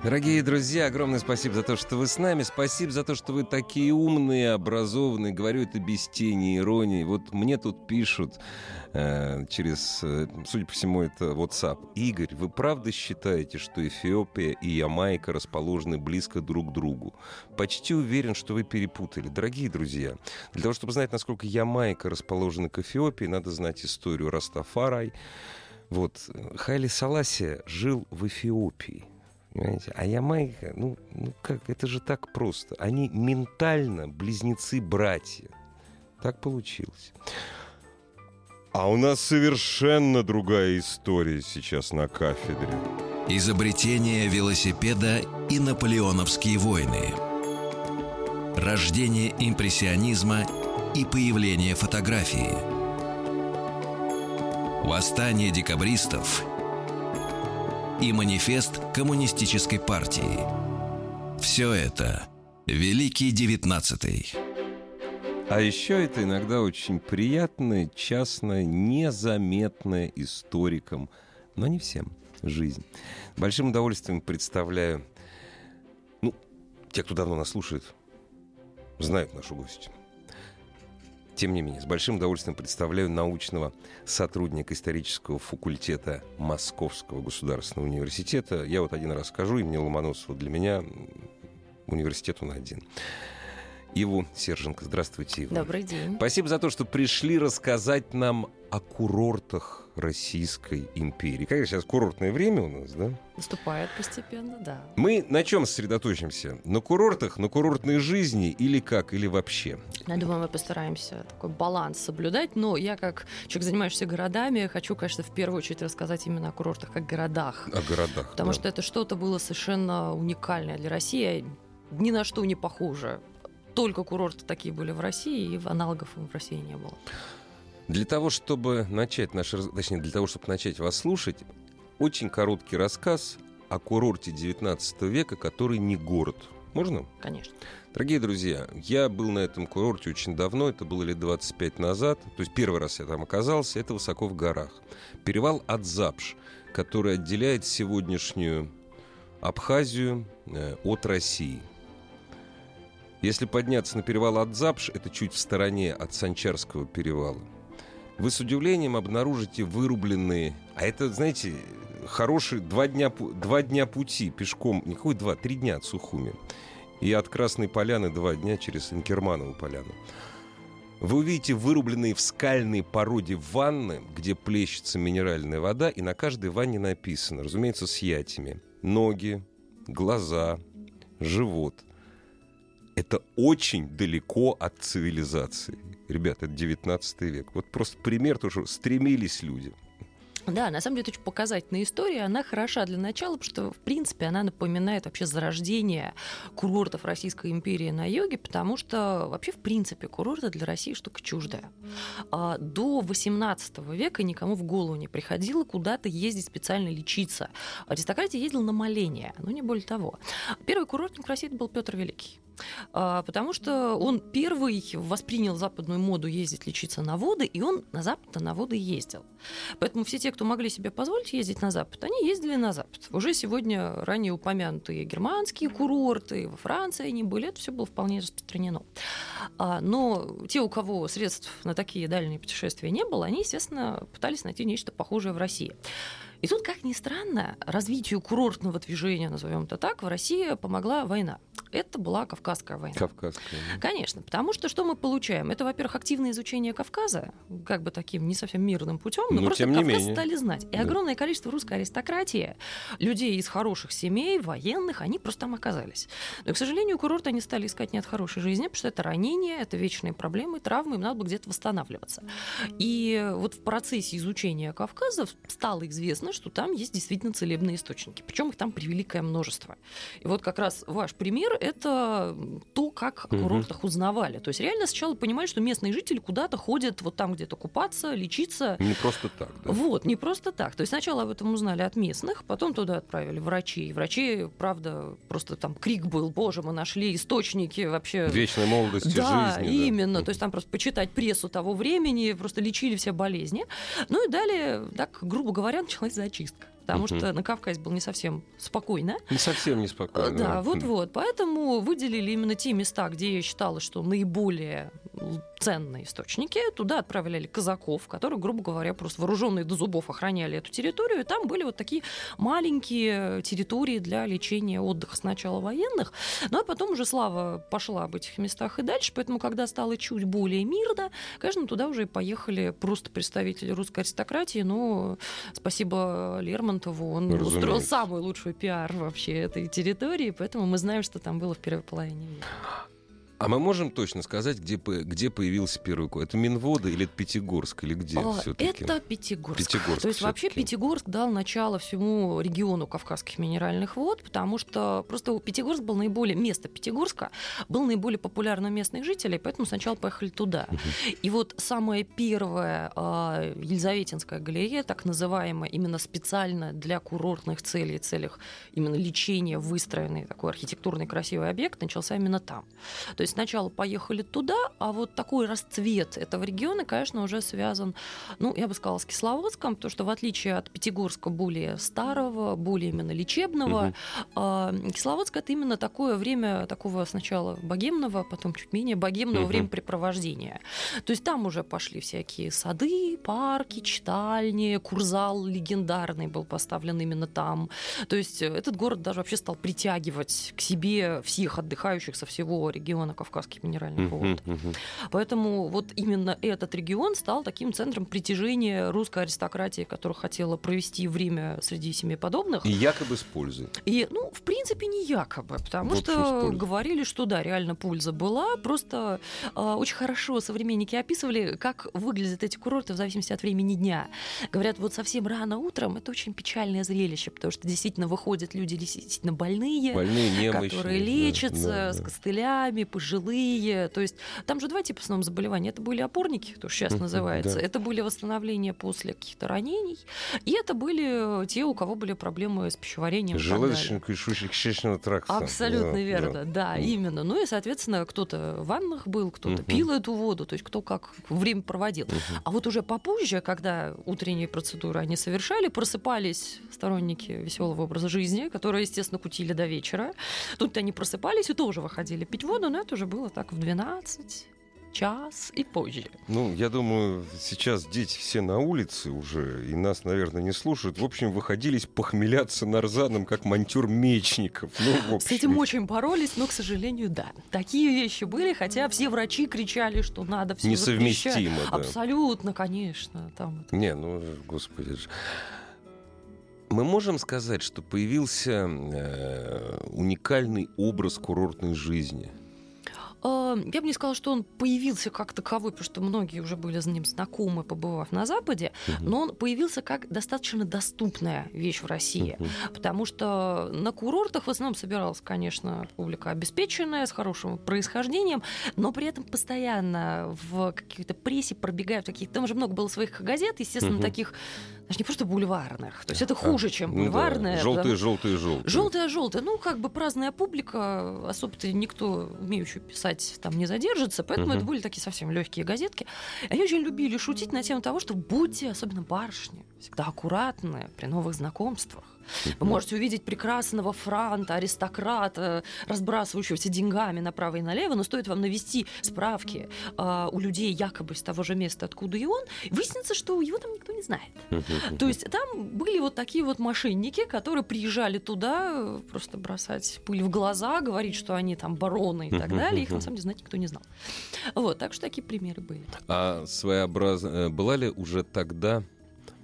Дорогие друзья, огромное спасибо за то, что вы с нами. Спасибо за то, что вы такие умные, образованные. Говорю это без тени иронии. Вот мне тут пишут э, через, э, судя по всему, это WhatsApp. Игорь, вы правда считаете, что Эфиопия и Ямайка расположены близко друг к другу? Почти уверен, что вы перепутали. Дорогие друзья, для того, чтобы знать, насколько Ямайка расположена к Эфиопии, надо знать историю Растафарай. Вот, Хайле Селассие жил в Эфиопии. Понимаете? А Ямайка, ну, ну как, это же так просто. Они ментально близнецы-братья. Так получилось. А у нас совершенно другая история сейчас на кафедре. Изобретение велосипеда и наполеоновские войны. Рождение импрессионизма и появление фотографии. Восстание декабристов – и манифест Коммунистической партии. Все это Великий Девятнадцатый. А еще это иногда очень приятная, частная, незаметная историкам, но не всем, жизнь. Большим удовольствием представляю, ну, те, кто давно нас слушает, знают нашу гостью. Тем не менее, с большим удовольствием представляю научного сотрудника исторического факультета Московского государственного университета. Я вот один раз скажу, имени Ломоносова для меня университет он один. Иву Серженко. Здравствуйте, Ива. Добрый день. Спасибо за то, что пришли рассказать нам о курортах Российской империи. Как сейчас курортное время у нас, да? Наступает постепенно, да. Мы на чем сосредоточимся? На курортах, на курортной жизни или как, или вообще? Я думаю, мы постараемся такой баланс соблюдать, но я как человек, занимающийся городами, хочу, конечно, в первую очередь рассказать именно о курортах как городах. О городах, Потому да. что это что-то было совершенно уникальное для России, ни на что не похоже. Только курорты такие были в России, и аналогов в России не было. Для того, чтобы начать наш, точнее, для того, чтобы начать вас слушать, очень короткий рассказ о курорте 19 века, который не город. Можно? Конечно. Дорогие друзья, я был на этом курорте очень давно, это было лет 25 назад. То есть первый раз я там оказался, это высоко в горах. Перевал Адзапш, который отделяет сегодняшнюю Абхазию э, от России. Если подняться на перевал Адзапш, это чуть в стороне от Санчарского перевала, вы с удивлением обнаружите вырубленные... А это, знаете, хорошие два дня, два дня пути пешком. Никакой два, три дня от Сухуми. И от Красной Поляны два дня через Инкерманову поляну. Вы увидите вырубленные в скальной породе ванны, где плещется минеральная вода, и на каждой ванне написано, разумеется, с ятями. Ноги, глаза, живот. Это очень далеко от цивилизации. Ребята, это 19 век. Вот просто пример, то, что стремились люди. Да, на самом деле, это очень показательная история. Она хороша для начала, потому что, в принципе, она напоминает вообще зарождение курортов Российской империи на юге, потому что вообще, в принципе, курорты для России штука чуждая. А До 18 века никому в голову не приходило куда-то ездить специально лечиться. Аристократия ездила на моление, но не более того. Первый курортник России был Петр Великий. А, Потому что он первый воспринял западную моду ездить лечиться на воды, и он на Запад на воды ездил. Поэтому все те, кто могли себе позволить ездить на Запад, они ездили на Запад. Уже сегодня ранее упомянутые германские курорты, во Франции они были, это все было вполне распространено. А, Но те, у кого средств на такие дальние путешествия не было, они, естественно, пытались найти нечто похожее в России. И тут, как ни странно, развитию курортного движения, назовем это так, в России помогла война. Это была Кавказская война. Кавказская. Конечно, потому что что мы получаем? Это, во-первых, активное изучение Кавказа, как бы таким не совсем мирным путем, но Ну, просто тем не Кавказ менее. стали знать. И Да. огромное количество русской аристократии, людей из хороших семей, военных, они просто там оказались. Но, к сожалению, курорт они стали искать не от хорошей жизни, потому что это ранения, это вечные проблемы, травмы, им надо было где-то восстанавливаться. И вот в процессе изучения Кавказа стало известно, что там есть действительно целебные источники. Причем их там превеликое множество. И вот как раз ваш пример это то, как о курортах узнавали. То есть реально сначала понимали, что местные жители куда-то ходят вот там где-то купаться, лечиться. Не просто так, да? Вот, не просто так. То есть сначала об этом узнали от местных, потом туда отправили врачей. Врачи, правда, просто там крик был, боже, мы нашли источники вообще... Вечной молодости да, жизни. именно. То есть там просто почитать прессу того времени, просто лечили все болезни. Ну и далее, так, грубо говоря, началась зачистка потому uh-huh. что на Кавказе было не совсем спокойно. Не совсем неспокойно. Да, вот-вот. Поэтому выделили именно те места, где я считала, что наиболее ценные источники. Туда отправляли казаков, которые, грубо говоря, просто вооруженные до зубов охраняли эту территорию. И там были вот такие маленькие территории для лечения отдыха сначала военных. Ну а потом уже слава пошла об этих местах и дальше. Поэтому, когда стало чуть более мирно, конечно, туда уже поехали просто представители русской аристократии. Но спасибо Лермонтову, он Разумеется. устроил самый лучший пиар вообще этой территории. Поэтому мы знаем, что там было в первой половине. А мы можем точно сказать, где, где появился первый код? Это Минвода или это Пятигорск, или где а, все-таки? Это Пятигорск. Пятигорск То есть вообще Пятигорск дал начало всему региону Кавказских минеральных вод, потому что просто Пятигорск был наиболее, место Пятигорска был наиболее популярным местных жителей, поэтому сначала поехали туда. Угу. И вот самая первая э, Елизаветинская галерея, так называемая, именно специально для курортных целей, целях именно лечения, выстроенный такой архитектурный красивый объект, начался именно там. То есть сначала поехали туда, а вот такой расцвет этого региона, конечно, уже связан, ну, я бы сказала, с Кисловодском, потому что в отличие от Пятигорска более старого, более именно лечебного, угу. Кисловодск это именно такое время такого сначала богемного, потом чуть менее богемного угу. времяпрепровождения. То есть там уже пошли всякие сады, парки, читальни, курзал легендарный был поставлен именно там. То есть этот город даже вообще стал притягивать к себе всех отдыхающих со всего региона Кавказских минеральных вод. Поэтому вот именно этот регион стал таким центром притяжения русской аристократии, которая хотела провести время среди семи подобных. И якобы с пользой. И, ну, в принципе, не якобы, потому вот что говорили, что да, реально польза была. Просто э, очень хорошо современники описывали, как выглядят эти курорты в зависимости от времени дня. Говорят, вот совсем рано утром это очень печальное зрелище, потому что действительно выходят люди действительно больные, больные немощные, которые лечатся да, да, с костылями, пожилые. То есть там же два типа основных заболеваний. Это были опорники, то, что сейчас называется. Да. Это были восстановления после каких-то ранений. И это были те, у кого были проблемы с пищеварением. Желудочно-кишечного тракта. Абсолютно да, верно, да, да, именно. Ну и, соответственно, кто-то в ваннах был, кто-то угу. пил эту воду, то есть кто как время проводил. Угу. А вот уже попозже, когда утренние процедуры они совершали, просыпались сторонники веселого образа жизни, которые, естественно, кутили до вечера. Тут они просыпались и тоже выходили пить воду, но это уже было так в 12 час и позже. Ну, я думаю, сейчас дети все на улице уже, и нас, наверное, не слушают. В общем, выходились похмеляться нарзаном, как монтюр мечников. Ну, С этим очень боролись, но, к сожалению, да. Такие вещи были, хотя все врачи кричали, что надо все Несовместимо, да. Абсолютно, конечно. Там Не, ну, господи. Мы можем сказать, что появился э, уникальный образ курортной жизни – я бы не сказала, что он появился как таковой, потому что многие уже были с ним знакомы, побывав на Западе, угу. но он появился как достаточно доступная вещь в России, угу. потому что на курортах в основном собиралась, конечно, публика обеспеченная, с хорошим происхождением, но при этом постоянно в какой-то прессе пробегают какие-то... Там уже много было своих газет, естественно, угу. таких даже не просто бульварных. То есть это хуже, чем бульварные. Ну, да. Желтые, желтые, желтые. Желтые, желтые. Ну, как бы праздная публика, особо-то никто, умеющий писать, там не задержится. Поэтому угу. это были такие совсем легкие газетки. Они очень любили шутить на тему того, что будьте, особенно барышни, всегда аккуратны при новых знакомствах. Вы можете увидеть прекрасного франта, аристократа, разбрасывающегося деньгами направо и налево, но стоит вам навести справки э, у людей якобы из того же места, откуда и он, выяснится, что его там никто не знает. То есть там были вот такие вот мошенники, которые приезжали туда просто бросать пыль в глаза, говорить, что они там бароны и так далее. Их на самом деле знать никто не знал. Вот, так что такие примеры были. А своеобразно э, была ли уже тогда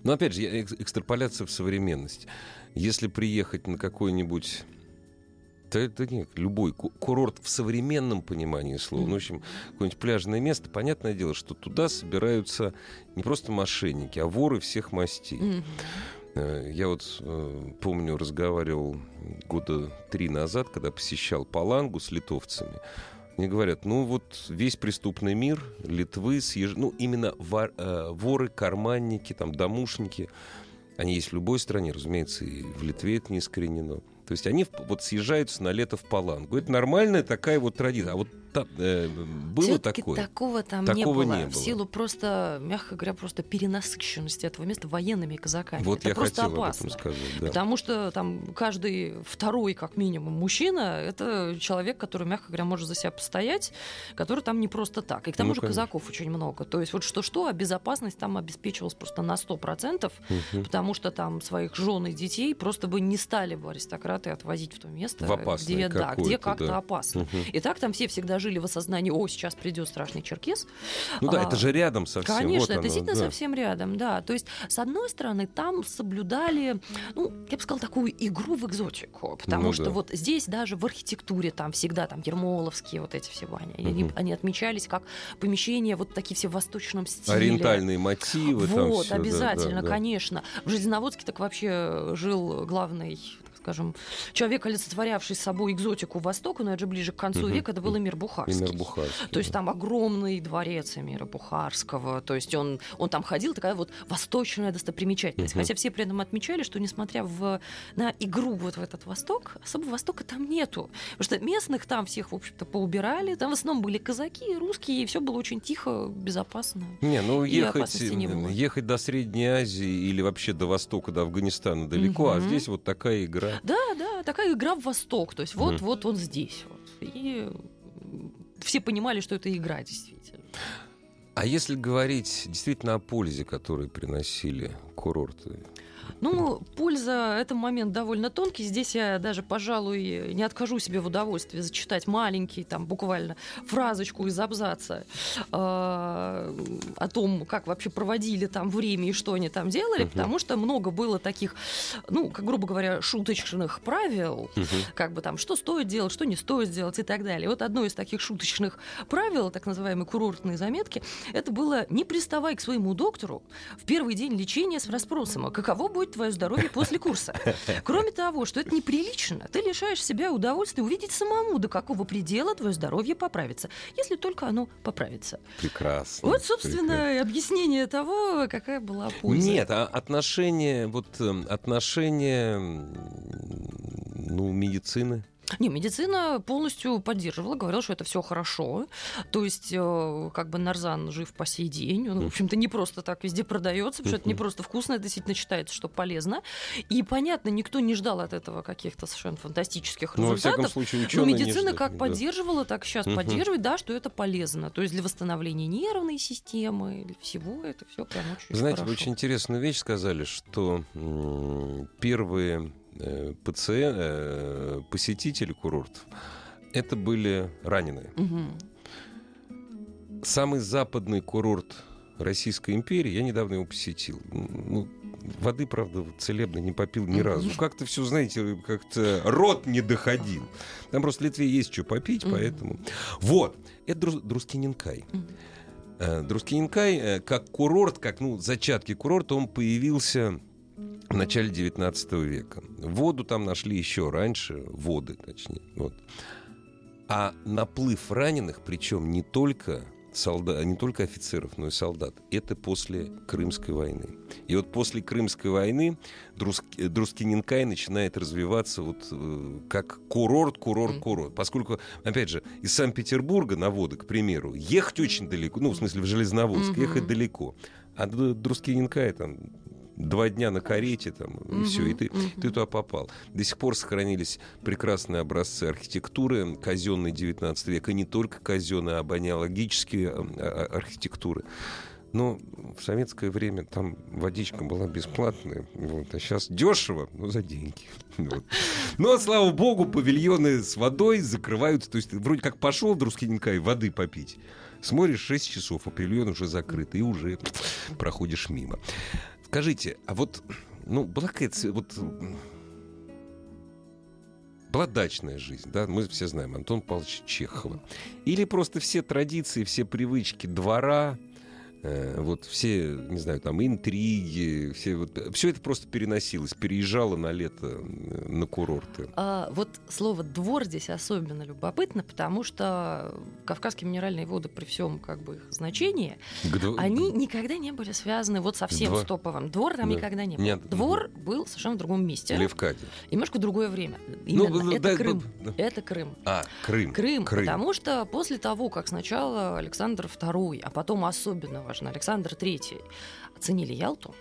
но опять же, экстраполяция в современность. Если приехать на какой-нибудь да это нет, любой курорт в современном понимании слова. Ну, в общем, какое-нибудь пляжное место, понятное дело, что туда собираются не просто мошенники, а воры всех мастей. Э, я вот э, помню, разговаривал года три назад, когда посещал Палангу с литовцами. Мне говорят, ну вот весь преступный мир Литвы, съезж... ну именно вор, э, воры, карманники, там, домушники, они есть в любой стране, разумеется, и в Литве это не искоренено. То есть они вот съезжаются на лето в Палангу. Это нормальная такая вот традиция. А вот та, э, было такое? такого там такого не, было, не было. В силу просто, мягко говоря, просто перенасыщенности этого места военными казаками. Вот это я просто хотел опасно. об этом сказать. Да. Потому что там каждый второй, как минимум, мужчина, это человек, который, мягко говоря, может за себя постоять, который там не просто так. И к тому ну, же конечно. казаков очень много. То есть вот что-что, а безопасность там обеспечивалась просто на 100%, угу. потому что там своих жен и детей просто бы не стали бы аристократы отвозить в то место, в где, да, где как-то да. опасно. Угу. И так там все всегда жили в осознании, о, сейчас придет страшный черкес. Ну да, а, это же рядом совсем. Конечно, вот это оно, действительно да. совсем рядом, да. То есть, с одной стороны, там соблюдали, ну, я бы сказала, такую игру в экзотику, потому Ну что да. вот здесь даже в архитектуре там всегда там ермоловские вот эти все они, Мгм. они, они отмечались как помещения вот такие все в восточном стиле. Ориентальные мотивы там Вот, всё, да, обязательно, да, да. конечно. В Железноводске так вообще жил главный скажем, человек, олицетворявший собой экзотику Востока, но это же ближе к концу Мгм. века, это был Эмир Бухарский. Эмир Бухарский. То есть да. там огромный дворец Эмира Бухарского. То есть он, он там ходил, такая вот восточная достопримечательность. Мгм. Хотя все при этом отмечали, что несмотря в, на игру вот в этот Восток, особо Востока там нету. Потому что местных там всех, в общем-то, поубирали. Там в основном были казаки, русские, и все было очень тихо, безопасно. Не, ну ехать, не ехать до Средней Азии или вообще до Востока, до Афганистана далеко, а Мгм. здесь вот такая игра. Да, да, такая игра в Восток. То есть вот, Мгм. вот он здесь. Вот. И все понимали, что это игра действительно. А если говорить действительно о пользе, которую приносили курорты? Ну, польза — это момент довольно тонкий. Здесь я даже, пожалуй, не откажу себе в удовольствии зачитать маленький, там, буквально фразочку из абзаца э, о том, как вообще проводили там время и что они там делали, потому что много было таких, ну, как грубо говоря, шуточных правил, как бы там, что стоит делать, что не стоит делать и так далее. Вот одно из таких шуточных правил, так называемые курортные заметки, это было «не приставай к своему доктору в первый день лечения с расспросом, а каково будет твое здоровье после курса». Кроме того, что это неприлично, ты лишаешь себя удовольствия увидеть самому, до какого предела твое здоровье поправится, если только оно поправится. Прекрасно. Вот, собственно, и объяснение того, какая была польза. Нет, а отношение, вот э, отношение, ну, медицины. Не, медицина полностью поддерживала, говорила, что это все хорошо. То есть, э, как бы Нарзан жив по сей день. Он, в общем-то, не просто так везде продается, потому что это не просто вкусно, это действительно считается, что полезно. И понятно, никто не ждал от этого каких-то совершенно фантастических Ну, во результатов. всяком случае, Но медицина как поддерживала, так сейчас Мгм. поддерживает, да, что это полезно. То есть для восстановления нервной системы, для всего это все прям очень Знаете, хорошо. вы очень интересную вещь сказали, что первые э, пациен- э, посетители курортов это были раненые. Мгм. Самый западный курорт Российской империи, я недавно его посетил. Ну, воды, правда, целебной не попил ни разу. Как-то все, знаете, как-то рот не доходил. Там просто в Литве есть что попить, поэтому... Вот, это Друскиненкай. Мгм. Э, Друскиненкай, э, как курорт, как ну, зачатки курорта, он появился в начале 19 века. Воду там нашли еще раньше, воды точнее. Вот. А наплыв раненых, причем не только солдат, не только офицеров, но и солдат, это после Крымской войны. И вот после Крымской войны Друск- Друскиненкай начинает развиваться вот э, как курорт, курорт, курорт. Поскольку, опять же, из Санкт-Петербурга на воды, к примеру, ехать очень далеко, ну, в смысле, в Железноводск, ехать далеко. А до Друскиненкая там два дня на карете там, и Мгм, все, и ты, мгм. ты туда попал. До сих пор сохранились прекрасные образцы архитектуры казенной 19 века, и не только казенной, а баниологические э, а- архитектуры. Но в советское время там водичка была бесплатная, вот, а сейчас дешево, но за деньги. Вот. Но, слава богу, павильоны с водой закрываются. То есть вроде как пошел в Друскиненкай воды попить, смотришь 6 часов, а павильон уже закрыт, и уже проходишь мимо. Скажите, а вот, ну, была какая-то вот была дачная жизнь, да, мы все знаем Антон Павлович Чехова. Или просто все традиции, все привычки двора, вот все, не знаю, там интриги, все, вот, все это просто переносилось, переезжало на лето э, на курорты. А, вот слово «двор» здесь особенно любопытно, потому что кавказские минеральные воды при всем как бы их значении, Гдо... они никогда не были связаны вот совсем Двор... с топовым. Двор там да. никогда не был. Нет. Двор был совершенно в другом месте. Левкаде. Немножко другое время. Ну, Именно. Ну, это да, Крым. Да. Это Крым. А, Крым. Крым. Крым. Потому что после того, как сначала Александр II, а потом особенно важно Александр III оценили Ялту,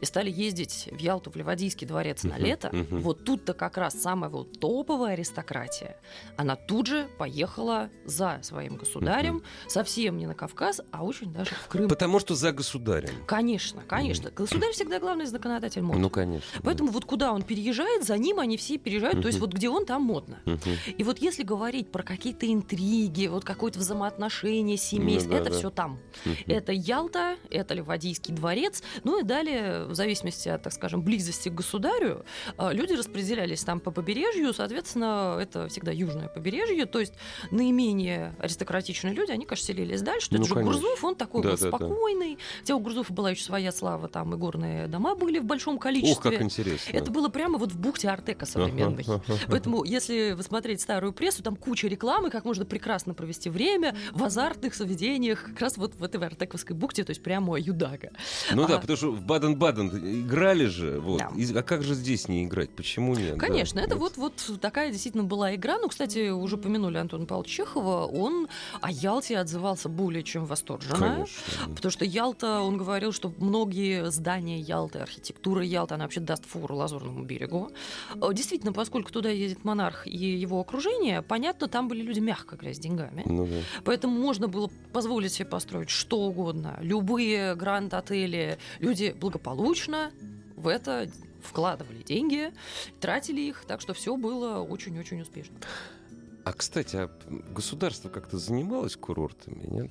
и стали ездить в Ялту, в Ливадийский дворец на лето, вот тут-то как раз самая вот топовая аристократия, она тут же поехала за своим государем, совсем не на Кавказ, а очень даже в Крым. Потому что за государем. Конечно, конечно. Государь всегда главный законодатель моды. Ну, конечно. Поэтому вот куда он переезжает, за ним они все переезжают, то есть вот где он, там модно. И вот если говорить про какие-то интриги, вот какое-то взаимоотношение семейств, ну, да, это да. все там. Это Ялта, это Ливадийский дворец, ну и далее, в зависимости от, так скажем, близости к государю, а, люди распределялись там по побережью, соответственно, это всегда южное побережье, то есть наименее аристократичные люди, они, конечно, селились дальше. Ну, это же конечно. Гурзуф, он такой да, вот да, спокойный. Да. Хотя у Гурзуфа была еще своя слава, там и горные дома были в большом количестве. Ох, как интересно. Это было прямо вот в бухте Артека современной. Ага, ага, Поэтому, если вы смотреть старую прессу, там куча рекламы, как можно прекрасно провести время в азартных заведениях, как раз вот в этой Артековской бухте, то есть прямо Юдага. Ну а, да, потому что в Баден-Баден играли же, вот. Да. И, а как же здесь не играть? Почему нет? Конечно, да, это вот, вот такая действительно была игра. Ну, кстати, уже помянули Антона Павловича Чехова. Он о Ялте отзывался более чем восторженно. Конечно. Потому что Ялта, он говорил, что многие здания Ялты, архитектура Ялты, она вообще даст фору Лазурному берегу. Э, действительно, поскольку туда едет монарх и его окружение, понятно, там были люди, мягко говоря, с деньгами. Ну, да. Поэтому можно было позволить себе построить что угодно. Любые гранд-отели. Люди благополучно в это вкладывали деньги, тратили их, так что все было очень-очень успешно. А, кстати, а государство как-то занималось курортами, нет?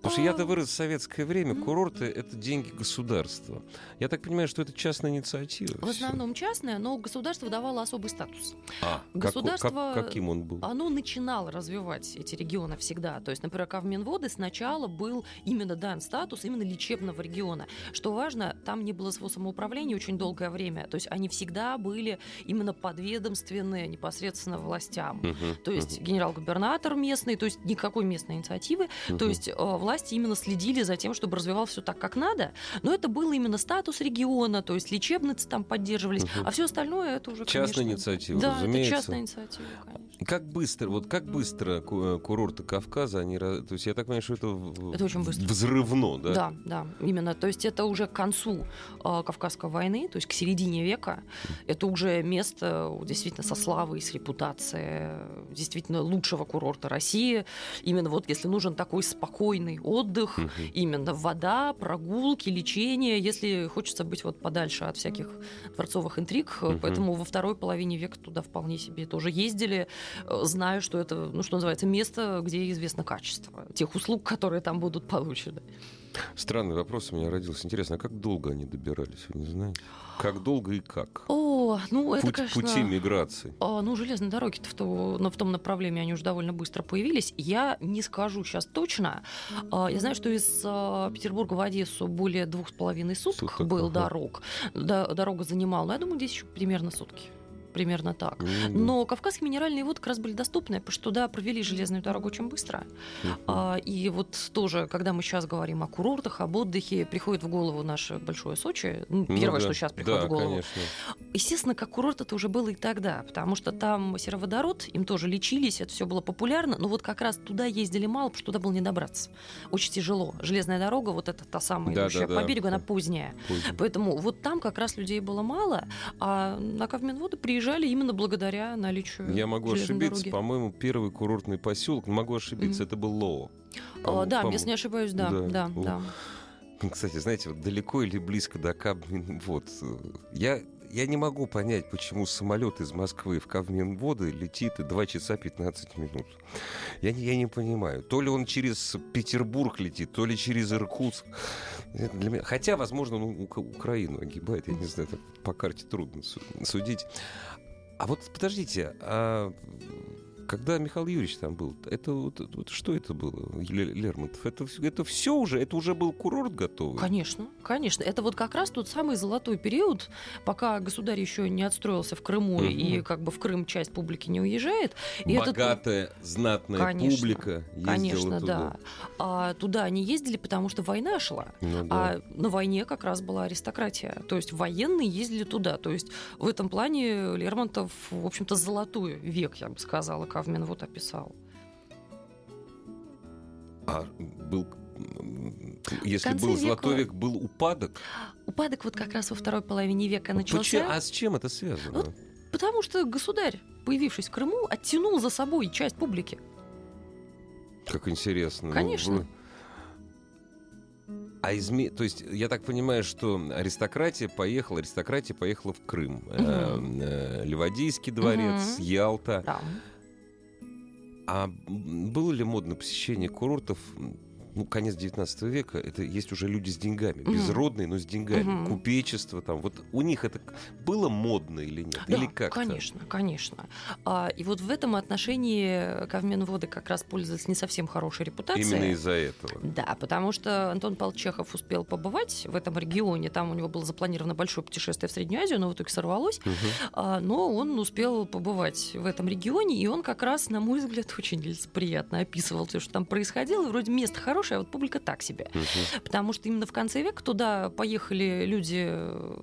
Потому что я-то вырос в советское время, курорты — это деньги государства. Я так понимаю, что это частная инициатива. В основном частная, но государство давало особый статус. А, государство, как, как, каким он был? Оно начинало развивать эти регионы всегда. То есть, например, Кавминводы сначала был именно дан статус именно лечебного региона. Что важно, там не было своего самоуправления очень долгое время. То есть они всегда были именно подведомственные непосредственно властям. Угу, то есть угу. генерал-губернатор местный, то есть никакой местной инициативы. Угу. То есть э, власти именно следили за тем, чтобы развивалось все так, как надо. Но это был именно статус региона, то есть лечебницы там поддерживались, угу. а все остальное это уже, Частная конечно... инициатива, да, разумеется. это частная инициатива, конечно. Как быстро, вот как быстро э, курорты Кавказа, они, то есть я так понимаю, что это, это очень быстро. взрывно, да? Да, да, именно. То есть это уже к концу э, Кавказской войны, то есть к середине века, это уже место действительно со славой, с репутацией действительно лучшего курорта России. Именно вот если нужен такой спокойный отдых, угу. именно вода, прогулки, лечение, если хочется быть вот подальше от всяких дворцовых интриг. Угу. Поэтому во второй половине века туда вполне себе тоже ездили, э, знаю, что это, ну, что называется, место, где известно качество тех услуг, которые там будут получены. Странный вопрос у меня родился. Интересно, а как долго они добирались, вы не знаете? Как долго и как? О, ну это, Путь, конечно... Пути миграции. А, ну, железные дороги-то в, то, в том направлении, они уже довольно быстро появились. Я не скажу сейчас точно. А, я знаю, что из а, Петербурга в Одессу более двух с половиной суток, суток был ага. дорог. Дорога занимала, но я думаю, здесь еще примерно сутки примерно так. Mm-hmm. Но кавказские минеральные воды как раз были доступны, потому что туда провели железную дорогу очень быстро. Mm-hmm. А, и вот тоже, когда мы сейчас говорим о курортах, об отдыхе, приходит в голову наше большое Сочи. Ну, ну первое, да. что сейчас приходит да, в голову. Конечно. Естественно, как курорт это уже было и тогда, потому что там сероводород, им тоже лечились, это все было популярно, но вот как раз туда ездили мало, потому что туда было не добраться. Очень тяжело. Железная дорога, вот эта та самая, да, идущая да, по да. берегу, она поздняя. Поздняя. Поэтому вот там как раз людей было мало, а на Кавминводы приезжали приезжали именно благодаря наличию Я могу ошибиться, дороги. по-моему, первый курортный поселок, могу ошибиться, mm-hmm. это был Лоо. О, да, если не ошибаюсь, да, да, да. да. Кстати, знаете, вот далеко или близко до Кабмин, вот, я я не могу понять, почему самолет из Москвы в Кавминводы летит 2 часа 15 минут. Я не, я не понимаю. То ли он через Петербург летит, то ли через Иркутск. Это для меня... Хотя, возможно, ну, Украину огибает, я не знаю, по карте трудно судить. А вот подождите, а когда Михаил Юрьевич там был, это вот, вот что это было, Лермонтов? Это, это все уже, это уже был курорт готовый? Конечно, конечно. Это вот как раз тот самый золотой период, пока государь еще не отстроился в Крыму угу. и как бы в Крым часть публики не уезжает. И Богатая, этот... знатная конечно, публика Конечно, туда. да. А туда они ездили, потому что война шла. Ну, да. А на войне как раз была аристократия. То есть военные ездили туда. То есть в этом плане Лермонтов, в общем-то, золотой век, я бы сказала, Кавмин вот описал. А был если был века... золотой век, был упадок? Упадок вот как раз во второй половине века начался. Почему? А с чем это связано? Вот потому что государь, появившись в Крыму, оттянул за собой часть публики. Как интересно. Ну, Конечно. А изме... То есть, я так понимаю, что аристократия поехала, аристократия поехала в Крым. Угу. Э, Ливадийский дворец, угу. Ялта. Да. А было ли модно посещение курортов ну, конец 19 века, это есть уже люди с деньгами, угу. безродные, но с деньгами, угу. купечество там. Вот у них это было модно или нет? Да, или как конечно, конечно. А, и вот в этом отношении Кавменводы как раз пользуются не совсем хорошей репутацией. Именно из-за этого. Да, потому что Антон Павлович Чехов успел побывать в этом регионе, там у него было запланировано большое путешествие в Среднюю Азию, но в итоге сорвалось. Угу. А, но он успел побывать в этом регионе, и он как раз, на мой взгляд, очень лицеприятно описывал то, что там происходило. Вроде место хорошее, хорошая, а вот публика так себе. Угу. Потому что именно в конце века туда поехали люди,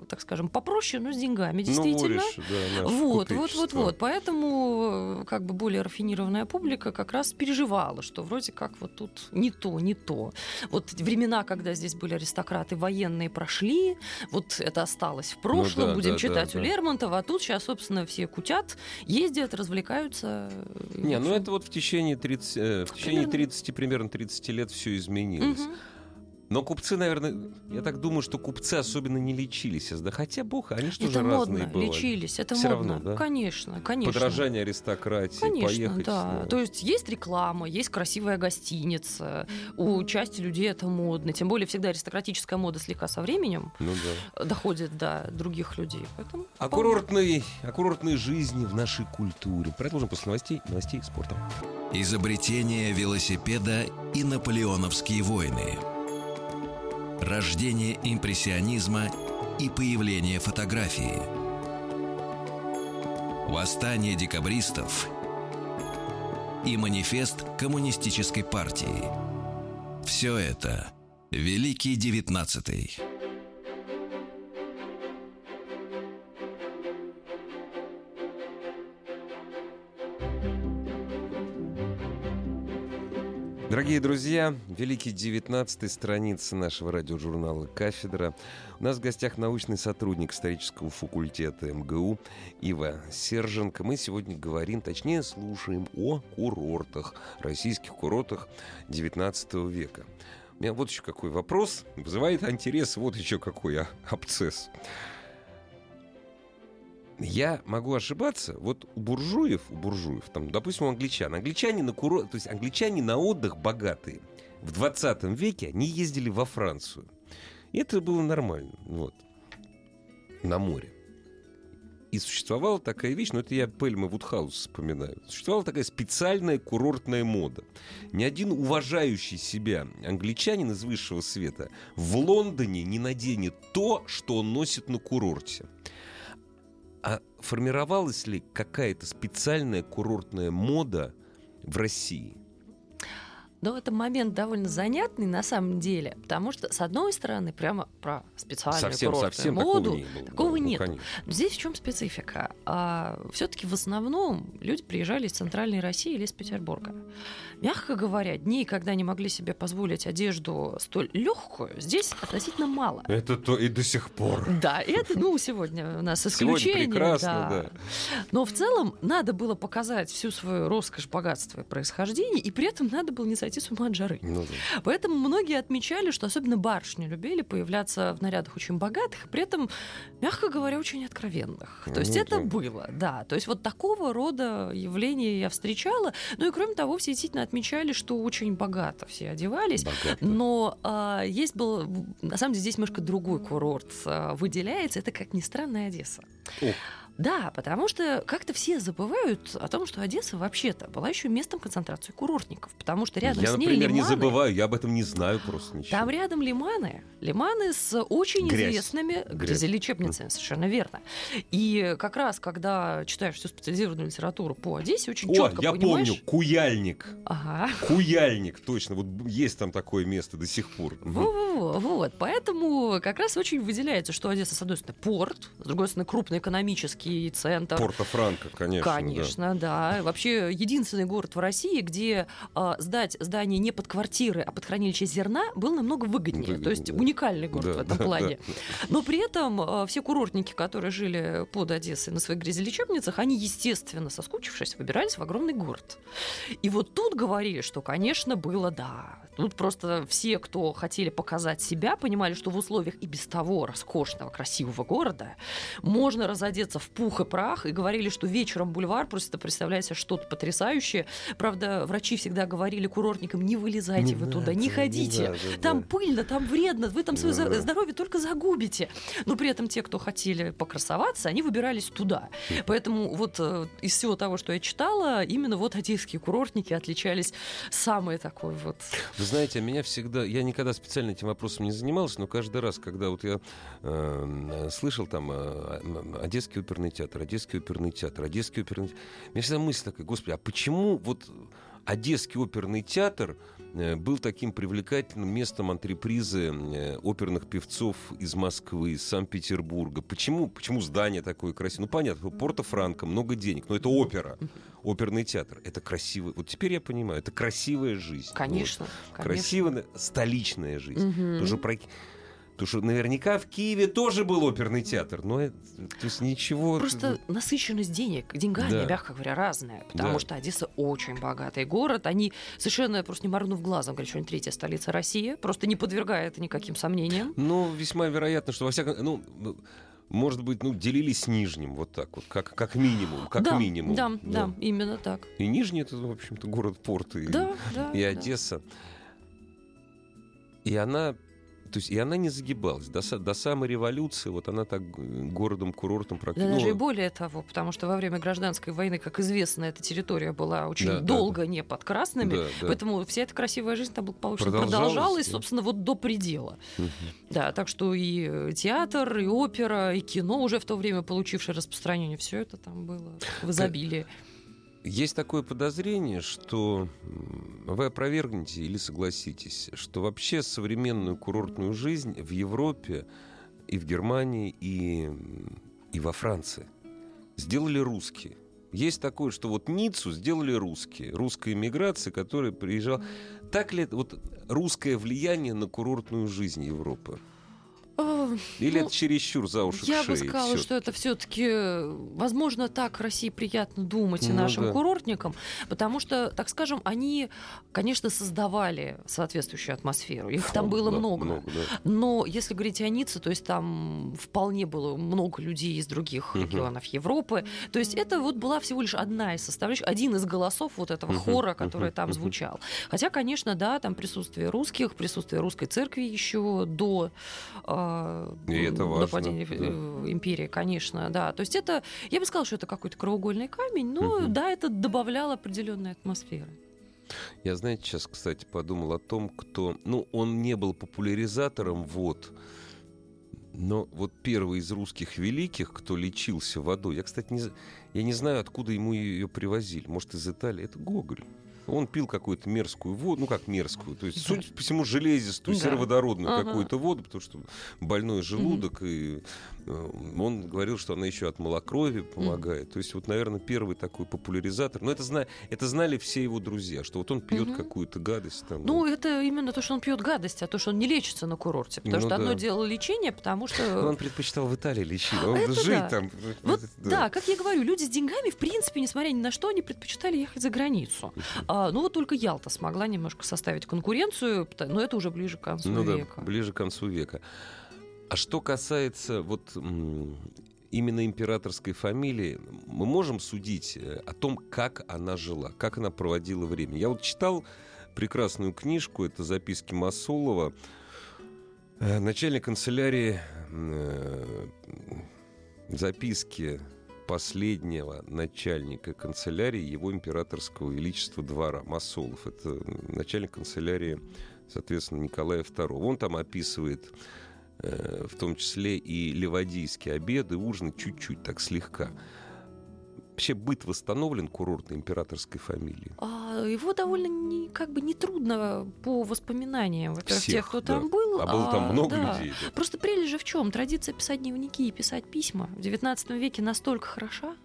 так скажем, попроще, но с деньгами, ну, действительно. Ну, да, вот, вот, вот, вот. Поэтому как бы более рафинированная публика как раз переживала, что вроде как вот тут не то, не то. Вот времена, когда здесь были аристократы, военные прошли, вот это осталось в прошлом, ну, да, будем да, читать да, у да. Лермонтова, а тут сейчас, собственно, все кутят, ездят, развлекаются. Не, ну это вот в течение 30, э, в течение 30 примерно 30 лет все все изменилось. Угу. Но купцы, наверное, я так думаю, что купцы особенно не лечились. Да хотя бог, они что же разные модно, бывали. лечились, это Все модно. Равно, да? Конечно, конечно. Подражание аристократии, конечно, поехать. да. Снова. То есть есть реклама, есть красивая гостиница. У части людей это модно. Тем более всегда аристократическая мода слегка со временем ну, да. доходит до других людей. Поэтому о, курортной, о курортной жизни в нашей культуре. Продолжим после новостей, новостей спорта. Изобретение велосипеда и наполеоновские войны – Рождение импрессионизма и появление фотографии. Восстание декабристов и манифест коммунистической партии. Все это Великий Девятнадцатый. Дорогие друзья, великий 19 страницы нашего радиожурнала «Кафедра». У нас в гостях научный сотрудник исторического факультета МГУ Ива Серженко. Мы сегодня говорим, точнее слушаем о курортах, российских курортах 19 века. У меня вот еще какой вопрос. Вызывает интерес вот еще какой а, абцесс. Я могу ошибаться. Вот у буржуев, у буржуев, там, допустим, у англичан. Англичане на курорт, то есть англичане на отдых богатые. В 20 веке они ездили во Францию. И это было нормально. Вот. На море. И существовала такая вещь, но это я Пельма Вудхаус вспоминаю. Существовала такая специальная курортная мода. Ни один уважающий себя англичанин из высшего света в Лондоне не наденет то, что он носит на курорте. А формировалась ли какая-то специальная курортная мода в России? Но это момент довольно занятный на самом деле, потому что, с одной стороны, прямо про специальную совсем, курортную совсем моду такого, не было, такого да, ну, нет. Ну, Здесь в чем специфика? А, все-таки в основном люди приезжали из центральной России или из Петербурга. Мягко говоря, дней, когда они могли себе позволить одежду столь легкую, здесь относительно мало. Это то и до сих пор. Да, это, ну, сегодня у нас исключение. Сегодня прекрасно, да. да. Но в целом надо было показать всю свою роскошь, богатство и происхождение, и при этом надо было не сойти с ума от жары. Ну, да. Поэтому многие отмечали, что особенно барышни любили появляться в нарядах очень богатых, при этом, мягко говоря, очень откровенных. То есть ну, это да. было, да. То есть вот такого рода явления я встречала. Ну и кроме того, все действительно отмечали, что очень богато все одевались. Богато. Но а, есть был, на самом деле, здесь немножко другой курорт а, выделяется. Это, как ни странно, Одесса. Ох. Да, потому что как-то все забывают о том, что Одесса вообще-то была еще местом концентрации курортников, потому что рядом я, с ней например, лиманы. не забываю, я об этом не знаю просто ничего. Там рядом лиманы. Лиманы с очень Грязь. известными грязелечебницами, совершенно верно. И как раз, когда читаешь всю специализированную литературу по Одессе, очень четко я понимаешь... помню, Куяльник. Ага. Куяльник, точно. Вот есть там такое место до сих пор. Во-во-во, Вот, поэтому как раз очень выделяется, что Одесса, с одной стороны, порт, с другой стороны, крупный экономический центр. Порто-Франко, конечно. да. Конечно, да. Вообще единственный город в России, где а, сдать здание не под квартиры, а под хранилище зерна был намного выгоднее. Выгоднее, То есть да. уникальный город Да, в этом да, плане. Но при этом а, все курортники, которые жили под Одессой на своих грязелечебницах, они, естественно, соскучившись, выбирались в огромный город. И вот тут говорили, что, конечно, было да. Тут просто все, кто хотели показать себя, понимали, что в условиях и без того роскошного, красивого города можно разодеться в пух и прах, и говорили, что вечером бульвар просто это представляет себе что-то потрясающее. Правда, врачи всегда говорили курортникам, не вылезайте вы туда, не ходите. Там пыльно, там вредно, вы там свое Да, да. здоровье только загубите. Но при этом те, кто хотели покрасоваться, они выбирались туда. Поэтому вот э, из всего того, что я читала, именно вот одесские курортники отличались самой такой вот... Знаете, меня всегда... Я никогда специально этим вопросом не занимался, но каждый раз, когда вот я э, слышал там э, э, Одесский оперный театр, Одесский оперный театр, Одесский оперный театр, у меня всегда мысль такая, господи, а почему вот Одесский оперный театр был таким привлекательным местом антрепризы э, оперных певцов из Москвы, из Санкт-Петербурга. Почему, почему здание такое красивое? Ну, понятно, Порто-Франко, много денег, но это опера, оперный театр. Это красиво. Вот теперь я понимаю, это красивая жизнь. Конечно, Вот. конечно. Красивая столичная жизнь. Мгм. Тоже про... Потому что наверняка в Киеве тоже был оперный театр, но это- то есть ничего... Просто насыщенность денег, деньгами, Да. мягко говоря, разная. Потому Да. что Одесса очень богатый город. Они совершенно, просто не моргнув глазом, говорят, что они третья столица России. Просто не подвергая это никаким сомнениям. Ну, весьма вероятно, что во всяком... Ну, может быть, ну, делились с Нижним, вот так вот, как, как минимум, как да, минимум. Да, да, именно так. И Нижний это, в общем-то, город-порт, и, Да, да. и да. Одесса. И она, то есть, и она не загибалась. До, до самой революции вот она так городом-курортом Да практически... даже и более того, потому что во время гражданской войны, как известно, эта территория была очень Да, да, долго не под красными, Да, да. поэтому вся эта красивая жизнь там благополучно Продолжалась, продолжалась, да. собственно, вот до предела. Да, так что и э, театр, и опера, и кино уже в то время получившее распространение, все это там было в изобилии. Есть такое подозрение, что вы опровергнете или согласитесь, что вообще современную курортную жизнь в Европе и в Германии, и, и во Франции сделали русские. Есть такое, что вот Ниццу сделали русские, русская иммиграция, которая приезжала. Так ли это вот русское влияние на курортную жизнь Европы? Или Ну, это чересчур за уши Я бы сказала, всё-таки? что это все-таки, возможно, так России приятно думать и Ну нашим да. курортникам, потому что, так скажем, они, конечно, создавали соответствующую атмосферу. Их там Фон, было да, много. да. Но если говорить о Ницце, то есть там вполне было много людей из других Мгм. регионов Европы. То есть это вот была всего лишь одна из составляющих, один из голосов вот этого Мгм, хора, который мгм, там звучал. Хотя, конечно, да, там присутствие русских, присутствие русской церкви еще до, э, И это важно, падения да. э, империи, конечно, да. То есть это, я бы сказала, что это какой-то краеугольный камень, но Мгм. да, это добавляло определенной атмосферы. Я, знаете, сейчас, кстати, подумал о том, кто... Ну, он не был популяризатором вод, но вот первый из русских великих, кто лечился водой, я, кстати, не, я не знаю, откуда ему ее привозили. Может, из Италии. Это Гоголь. Он пил какую-то мерзкую воду, ну как мерзкую, то есть, Да. судя по всему, железистую, Да. сероводородную Ага. какую-то воду, потому что больной желудок, и э, он говорил, что она еще от малокровия помогает. То есть, вот, наверное, первый такой популяризатор. Но это, зна... это знали все его друзья, что вот он пьет Мгм. какую-то гадость. Там, Ну, это именно то, что он пьет гадость, а то, что он не лечится на курорте. Потому Ну что одно да. дело лечение, потому что... Он предпочитал в Италии лечить. Он Это жить да. там. Вот, да. как я говорю, люди с деньгами, в принципе, несмотря ни на что, они предпочитали ехать за границу. А, ну, вот только Ялта смогла немножко составить конкуренцию, но это уже ближе к концу Ну да, века. ближе к концу века. А что касается вот именно императорской фамилии, мы можем судить э, о том, как она жила, как она проводила время. Я вот читал прекрасную книжку, это записки Масолова, э, начальник канцелярии э, записки последнего начальника канцелярии его императорского величества двора Масолов. Это начальник канцелярии, соответственно, Николая II. Он там описывает в том числе и ливадийские обеды, ужины чуть-чуть, так слегка. Вообще быт восстановлен курортной императорской фамилии? А, его довольно не, как бы нетрудно по воспоминаниям, Всех, тех, кто да. там был. А было там много да. людей. да. Просто прелесть же в чем? Традиция писать дневники и писать письма в XIX веке настолько хороша,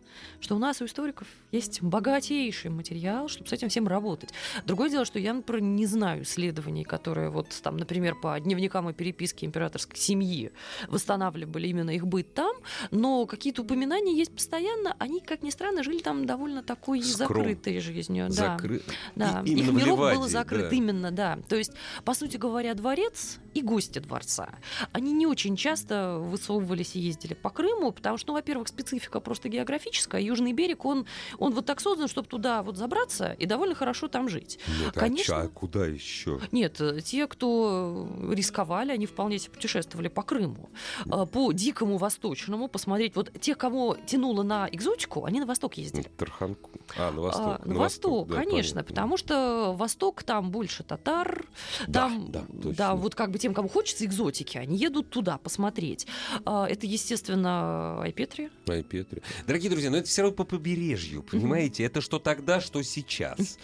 что у нас у историков есть богатейший материал, чтобы с этим всем работать. Другое дело, что я, например, не знаю исследований, которые вот там, например, по дневникам и переписке императорской семьи восстанавливали именно их быт там, но какие-то упоминания есть постоянно. Они, как ни странно, жили там довольно такой Скром. закрытой жизнью. Да. Закры- Да, И- именно их мирок был Ливадии, закрыт, да. именно, да. То есть, по сути говоря, дворец и гости дворца, они не очень часто высовывались и ездили по Крыму, потому что, ну, во-первых, специфика просто географическая. Южный берег, он, он вот так создан, чтобы туда вот забраться и довольно хорошо там жить. Нет, а Конечно. а куда еще? Нет, э, те, кто рисковали, они вполне себе путешествовали по Крыму, э, по дикому восточному, посмотреть. Вот тех, кого тянуло на экзотику, они на восток ездили. Тарханку. А, на восток. А, на восток, да, конечно, понятно. потому что восток там больше татар, Да, там, да, точно. вот как бы тем, кому хочется экзотики, они едут туда посмотреть. А, Это, естественно, Айпетри. Ай, Петри. Дорогие друзья, но это все равно по побережью, понимаете? Это что тогда, что сейчас.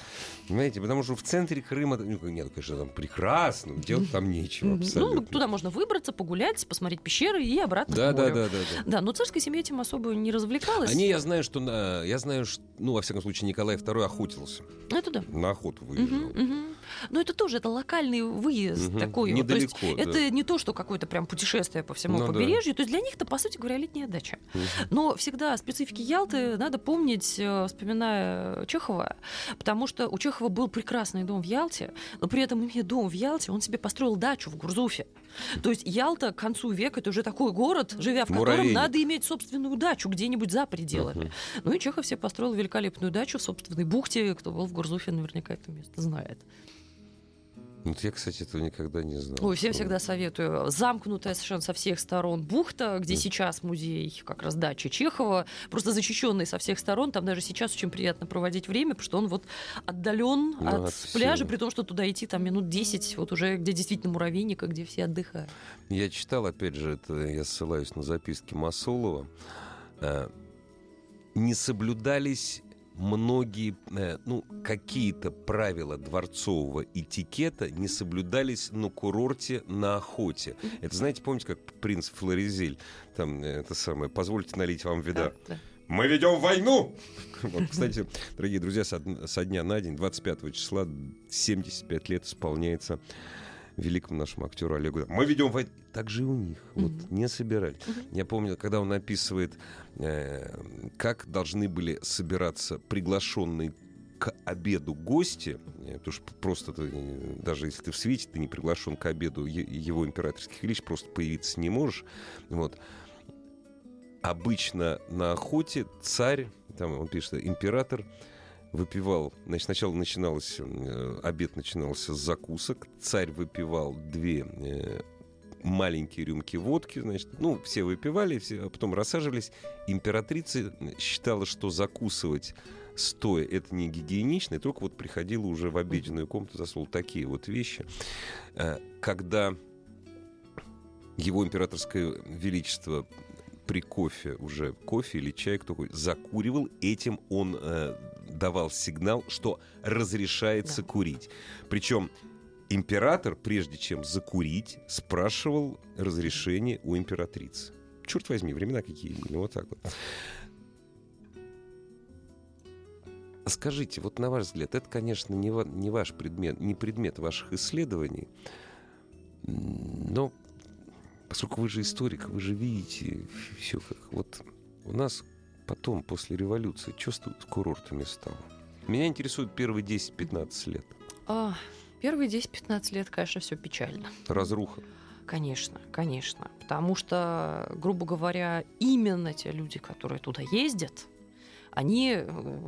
Понимаете, потому что в центре Крыма, ну, нет, конечно, там прекрасно, делать там нечего. Ну, абсолютно. туда можно выбраться, погулять, посмотреть пещеры и обратно Да, к да, морю. да, да, да. Да, но царская семья этим особо не развлекалась. Они, я знаю, что на, я знаю, что, ну, во всяком случае, Николай II охотился. Это да. На охоту выезжал. мгм. Но это тоже это локальный выезд Мгм. такой. вот, то есть Недалеко, да. это не то, что какое-то прям путешествие по всему Ну да. побережью. То есть для них это, по сути говоря, летняя дача. Но всегда о специфике Ялты надо помнить, э, вспоминая Чехова, потому что у Чехова был прекрасный дом в Ялте, но при этом, имея дом в Ялте, он себе построил дачу в Гурзуфе. То есть Ялта к концу века это уже такой город, живя в котором Муравейник. надо иметь собственную дачу где-нибудь за пределами. Мгм. Ну и Чехов себе построил великолепную дачу в собственной бухте. Кто был в Гурзуфе, наверняка это место знает. Вот я, кстати, этого никогда не знал. Ой, всем всегда советую. Замкнутая совершенно со всех сторон бухта, где Мгм. сейчас музей как раз дачи Чехова, просто защищенный со всех сторон. Там даже сейчас очень приятно проводить время, потому что он вот отдален Ну, от от пляжа, при том, что туда идти там минут 10, вот уже где действительно муравейник, и где все отдыхают. Я читал, опять же, это я ссылаюсь на записки Масолова. Э, Не соблюдались многие, э, ну, какие-то правила дворцового этикета не соблюдались на курорте, на охоте. Это, знаете, помните, как принц Флоризель, там, э, это самое, позвольте налить вам вида. Да, да. Мы ведем войну! Вот, кстати, дорогие друзья, со дня на день, 25 числа, 75 лет исполняется великому нашему актеру Олегу. Мы ведем войну. Так же и у них. Вот, Мгм. не собирали. Мгм. Я помню, когда он описывает, э, как должны были собираться приглашенные к обеду гости, э, потому что просто ты, э, даже если ты в свете, ты не приглашен к обеду его императорских величеств, просто появиться не можешь. Вот. Обычно на охоте царь, там он пишет, император выпивал, значит, сначала начиналось, э, обед начинался с закусок, царь выпивал две э, маленькие рюмки водки, значит, ну, все выпивали, все, а потом рассаживались. Императрица считала, что закусывать стоя это не гигиенично, и только вот приходила уже в обеденную комнату за стол. Такие вот вещи. Э, Когда его императорское величество при кофе, уже кофе или чай, кто закуривал, этим он давал сигнал, что разрешается Да. курить. Причем император, прежде чем закурить, спрашивал разрешение у императрицы. Черт возьми, времена какие были, вот так вот. Скажите, вот на ваш взгляд, это, конечно, не, ва- не ваш предмет, не предмет ваших исследований, но поскольку вы же историк, вы же видите все как вот у нас потом, после революции, что с курортами стало? Меня интересует первые 10-15 лет. А, Первые 10-15 лет, конечно, все печально. Разруха. Конечно, конечно. Потому что, грубо говоря, именно те люди, которые туда ездят, они,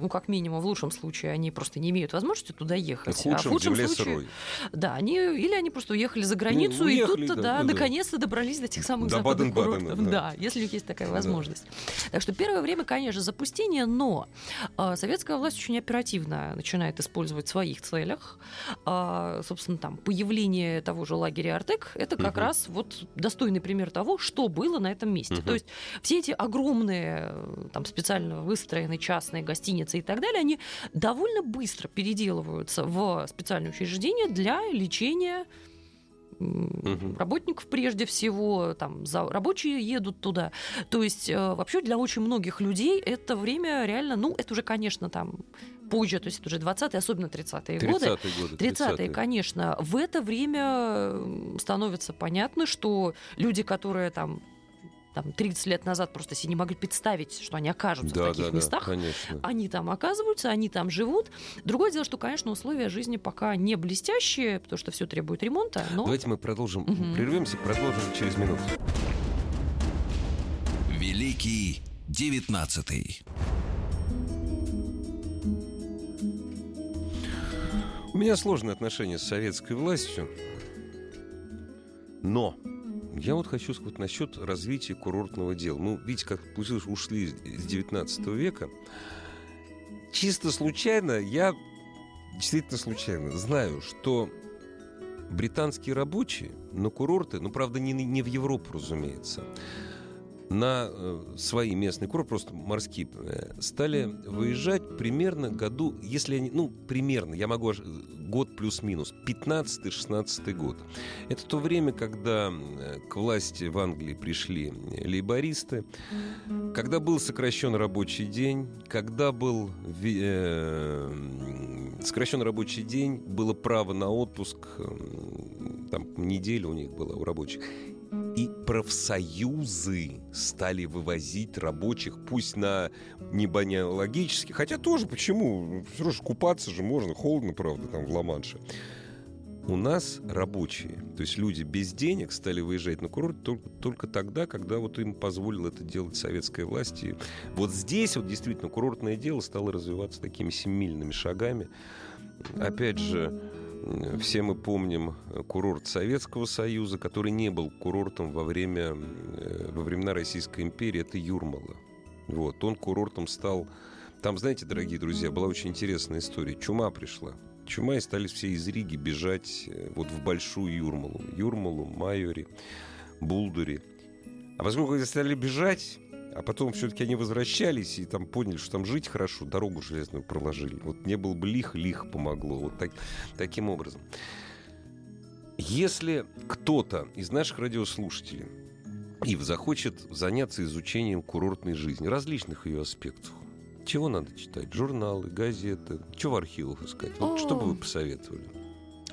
ну, как минимум, в лучшем случае, они просто не имеют возможности туда ехать. В худшем, а в худшем случае, сырой. да, они, или они просто уехали за границу, Ну, и уехали, тут-то, да, да, да, да. наконец-то добрались до тех самых До западных курортов. да. Да. если у них есть такая Да. возможность. Так что первое время, конечно, запустение, но а, советская власть очень оперативно начинает использовать в своих целях. А, собственно, там появление того же лагеря Артек это как Мгм. раз вот достойный пример того, что было на этом месте. Мгм. То есть все эти огромные э, там специально выстроенные частные гостиницы и так далее, они довольно быстро переделываются в специальные учреждения для лечения работников прежде всего, там за, рабочие едут туда. То есть э, вообще для очень многих людей это время реально, ну это уже, конечно, там позже, то есть это уже 20-е, особенно 30-е годы. 30-е годы. 30-е, конечно. В это время становится понятно, что люди, которые там там 30 лет назад просто себе не могли представить, что они окажутся Да, в таких да, да, местах, конечно. они там оказываются, они там живут. Другое дело, что, конечно, условия жизни пока не блестящие, потому что все требует ремонта, но Давайте мы продолжим. Мгм. Прервемся, продолжим через минуту. Великий девятнадцатый. У меня сложные отношения с советской властью, но я вот хочу сказать насчет развития курортного дела. Мы, видите, как получилось, ушли с 19 века. Чисто случайно, я действительно случайно знаю, что британские рабочие на курорты, ну, правда, не, не в Европу, разумеется, на э, свои местные курорты, просто морские, э, стали выезжать примерно году, если они, ну, примерно, я могу аж- год плюс-минус, 15-16 год. Это то время, когда э, к власти в Англии пришли лейбористы, когда был сокращен рабочий день, когда был э, сокращен рабочий день, было право на отпуск, э, там неделя у них была у рабочих. И профсоюзы стали вывозить рабочих, пусть на небанеологические, хотя тоже почему? Все равно ж купаться же можно, холодно, правда, там в Ла-Манше. У нас рабочие, то есть люди без денег стали выезжать на курорт только, только тогда, когда вот им позволила это делать советская власть. И вот здесь вот действительно курортное дело стало развиваться такими семимильными шагами. Опять же, все мы помним э, курорт Советского Союза, который не был курортом во, время, э, во времена Российской империи, это Юрмала. Вот, он курортом стал... Там, знаете, дорогие друзья, была очень интересная история. Чума пришла. Чума и стали все из Риги бежать э, вот в Большую Юрмалу. Юрмалу, Майори, Булдури. А поскольку они стали бежать, а потом все-таки они возвращались и там поняли, что там жить хорошо, дорогу железную проложили. Вот не был бы лих, лих помогло. Вот так, таким образом. Если кто-то из наших радиослушателей Ив захочет заняться изучением курортной жизни, различных ее аспектов, чего надо читать? Журналы, газеты? Что в архивах искать? Вот что бы вы посоветовали?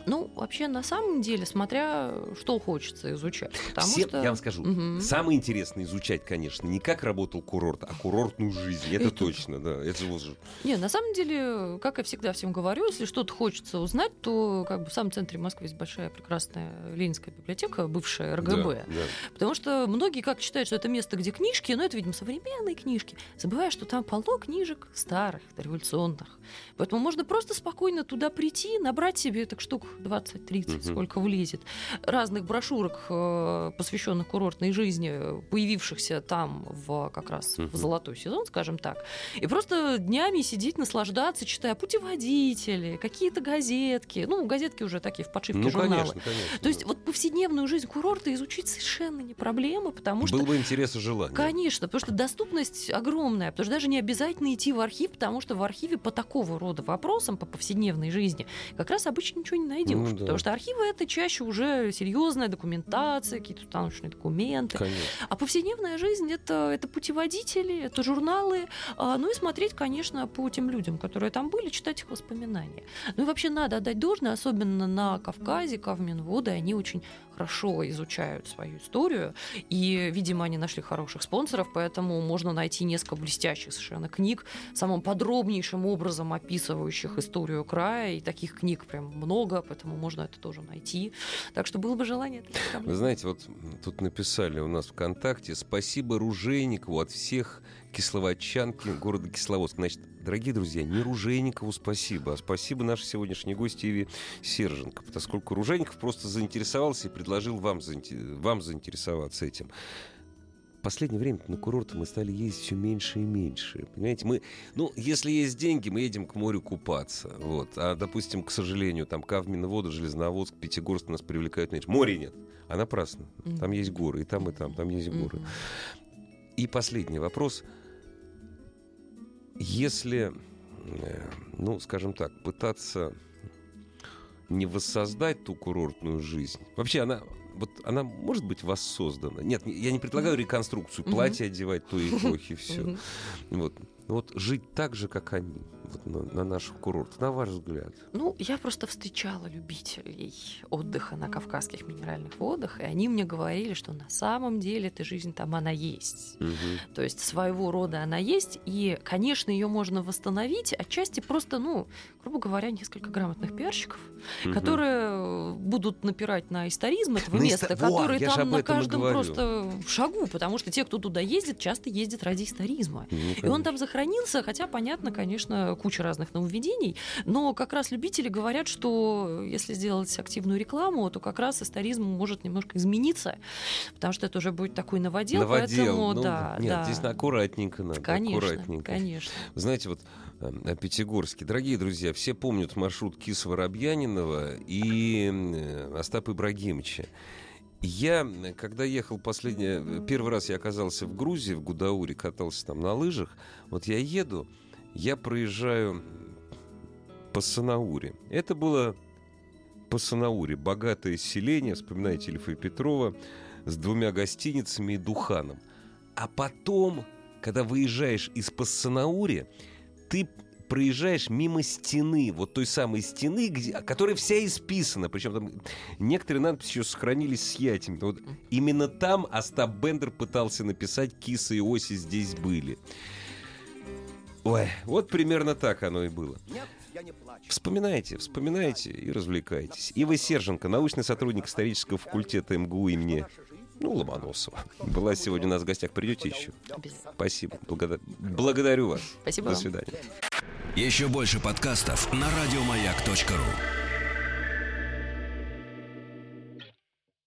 Ну, вообще, на самом деле, смотря что хочется изучать. Потому что... я вам скажу, Мгм. самое интересное изучать, конечно, не как работал курорт, а курортную жизнь. Это Это- точно, да. Это же- Не, на самом деле, как я всегда всем говорю, если что-то хочется узнать, то как бы в самом центре Москвы есть большая прекрасная Ленинская библиотека, бывшая РГБ. Да, да. Потому что многие как считают, что это место, где книжки, но это, видимо, современные книжки, забывая, что там полно книжек старых, революционных. Поэтому можно просто спокойно туда прийти, набрать себе так штук 20-30, Мгм. сколько влезет, разных брошюрок, э, посвященных курортной жизни, появившихся там в как раз Мгм. в золотой сезон, скажем так. И просто днями сидеть, наслаждаться, читая путеводители, какие-то газетки. Ну, газетки уже такие в подшивке Ну, журналы. конечно, конечно. То есть вот повседневную жизнь курорта изучить совершенно не проблема, потому что Был бы интерес и желание. Конечно, потому что доступность огромная, потому что даже не обязательно идти в архив, потому что в архиве по такого рода вопросам, по повседневной жизни, как раз обычно ничего не найдешь. Ну да. Потому что архивы это чаще уже серьезная документация, какие-то установочные документы. Конечно. А повседневная жизнь это, это путеводители, это журналы. а, ну и смотреть, конечно, по тем людям, которые там были, читать их воспоминания. Ну и вообще надо отдать должное, особенно на Кавказе, Кавминводы, они очень хорошо изучают свою историю. И, видимо, они нашли хороших спонсоров, поэтому можно найти несколько блестящих совершенно книг, самым подробнейшим образом описывающих историю края. И таких книг прям много, поэтому можно это тоже найти. Так что было бы желание. Вы знаете, вот тут написали у нас ВКонтакте «Спасибо Ружейникову от всех кисловодчанки города Кисловодск. Значит, дорогие друзья, не Ружейникову спасибо, а спасибо нашей сегодняшней гости Еве Серженко, поскольку Ружейников просто заинтересовался и предложил вам, вам заинтересоваться этим последнее время на курорты мы стали ездить все меньше и меньше. Понимаете, мы, ну, если есть деньги, мы едем к морю купаться. Вот. А, допустим, к сожалению, там Кавмин, Вода, Железноводск, Пятигорск нас привлекают меньше. Моря нет. А напрасно. Там есть горы, и там, и там, там есть горы. И последний вопрос. Если, э, ну, скажем так, пытаться не воссоздать ту курортную жизнь. Вообще она вот она может быть воссоздана. Нет, я не предлагаю реконструкцию, платье одевать той эпохи, все. Вот. Вот жить так же, как они вот на, на наших курортах, на ваш взгляд? Ну, я просто встречала любителей отдыха на Кавказских минеральных водах, и они мне говорили, что на самом деле эта жизнь там она есть. Угу. То есть своего рода она есть, и, конечно, ее можно восстановить, отчасти просто, ну, грубо говоря, несколько грамотных пиарщиков, угу. которые будут напирать на историзм этого на места, иста... который Во, там на каждом просто шагу, потому что те, кто туда ездит, часто ездят ради историзма. Ну, и он там сохранился, хотя, понятно, конечно, куча разных нововведений, но как раз любители говорят, что если сделать активную рекламу, то как раз историзм может немножко измениться, потому что это уже будет такой новодел, новодел поэтому ну, да. Нет, да. здесь аккуратненько надо. Конечно, аккуратненько. конечно. Знаете, вот э, о Пятигорске. Дорогие друзья, все помнят маршрут Кис Воробьянинова и э, Остапа Ибрагимовича. Я, когда ехал последний, первый раз я оказался в Грузии, в Гудауре, катался там на лыжах, вот я еду, я проезжаю по Санауре. Это было по Санауре, богатое селение, вспоминаете Ильфа и Петрова, с двумя гостиницами и Духаном. А потом, когда выезжаешь из Пассанаури, ты проезжаешь мимо стены, вот той самой стены, где, которая вся исписана, причем там некоторые надписи еще сохранились с ятями. Вот именно там Остап Бендер пытался написать «Киса и Оси здесь были». Ой, вот примерно так оно и было. Вспоминайте, вспоминайте и развлекайтесь. Ива Серженко, научный сотрудник исторического факультета МГУ имени ну, Ломоносова. Была сегодня у нас в гостях. Придете еще? Спасибо. Благодар... Благодарю вас. Спасибо До вам. свидания. Еще больше подкастов на радиомаяк.ру